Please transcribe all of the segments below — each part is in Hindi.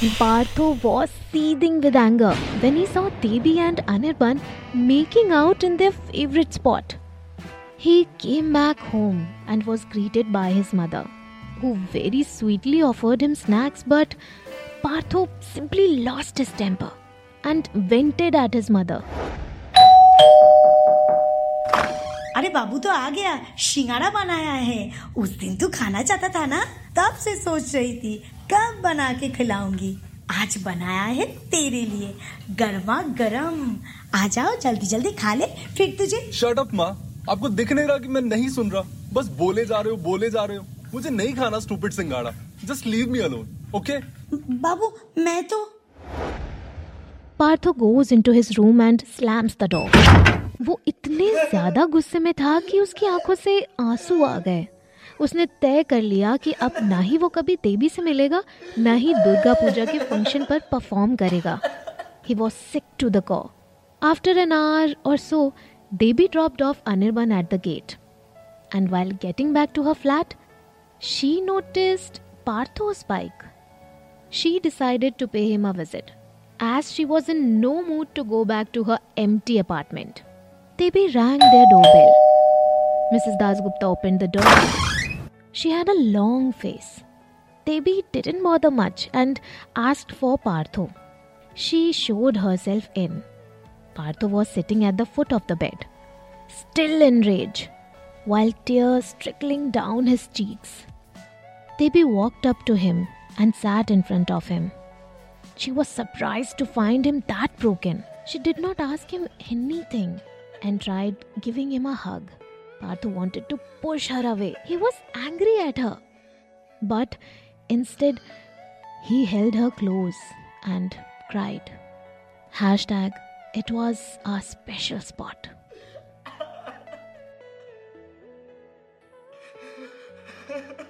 Partho was seething with anger when he saw Devi and Anirban making out in their favorite spot. He came back home and was greeted by his mother, who very sweetly offered him snacks, but Partho simply lost his temper and vented at his mother. अरे बाबू तो आ गया शिंगाड़ा बनाया है उस दिन तू खाना चाहता था ना तब से सोच रही थी कब बना के खिलाऊँगी। आज बनाया है तेरे लिए। गर्मा गरम। आ जाओ जल्दी जल्दी खा ले फिर तुझे। शट अप माँ। आपको दिख नहीं रहा कि मैं नहीं सुन रहा। बस बोले जा रहे हो बोले जा रहे हो। मुझे नहीं खाना stupid सिंगाड़ा। Just leave me alone okay बाबू मैं तो Partho goes into his room and slams the door. वो इतने ज़्यादा गुस्से में था कि उसकी आँखों से आँसू आ गए। उसने तय कर लिया कि अब ना ही वो कभी देवी से मिलेगा, ना ही दुर्गा पूजा के फ़ंक्शन पर परफॉर्म करेगा। He was sick to the core after an hour और so Devi dropped off Anirban at the gate and while getting back to her flat she notice Partho's bike she decided to pay him a visit as she was in no mood to go back to her empty apartment Devi rang their doorbell Mrs Das Gupta open the She had a long face. Devi didn't bother much and asked for Partho. She showed herself in. Partho was sitting at the foot of the bed, still in rage, while tears trickling down his cheeks. Devi walked up to him and sat in front of him. She was surprised to find him that broken. She did not ask him anything and tried giving him a hug. Parthu wanted to push her away. He was angry at her. But instead, he held her close and cried. Hashtag, it was a special spot.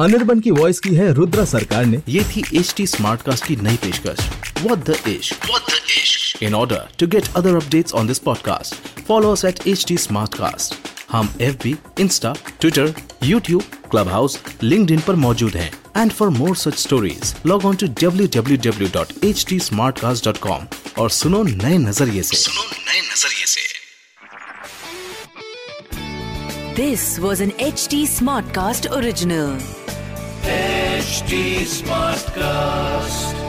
Anirban की वॉइस की है रुद्रा सरकार ने। ये थी एच टी स्मार्ट कास्ट की नई पेशकश। In order to get other update on this podcast follow at H T Smartcast हम F B insta Twitter YouTube Clubhouse LinkedIn पर मौजूद है। And for more such stories log on to W W W dot H T Smartcast dot com और सुनो नए नज़रिए ऐसी सुनो नए नज़रिए ऐसी This was an HD Smartcast original. Original. HD Smartcast.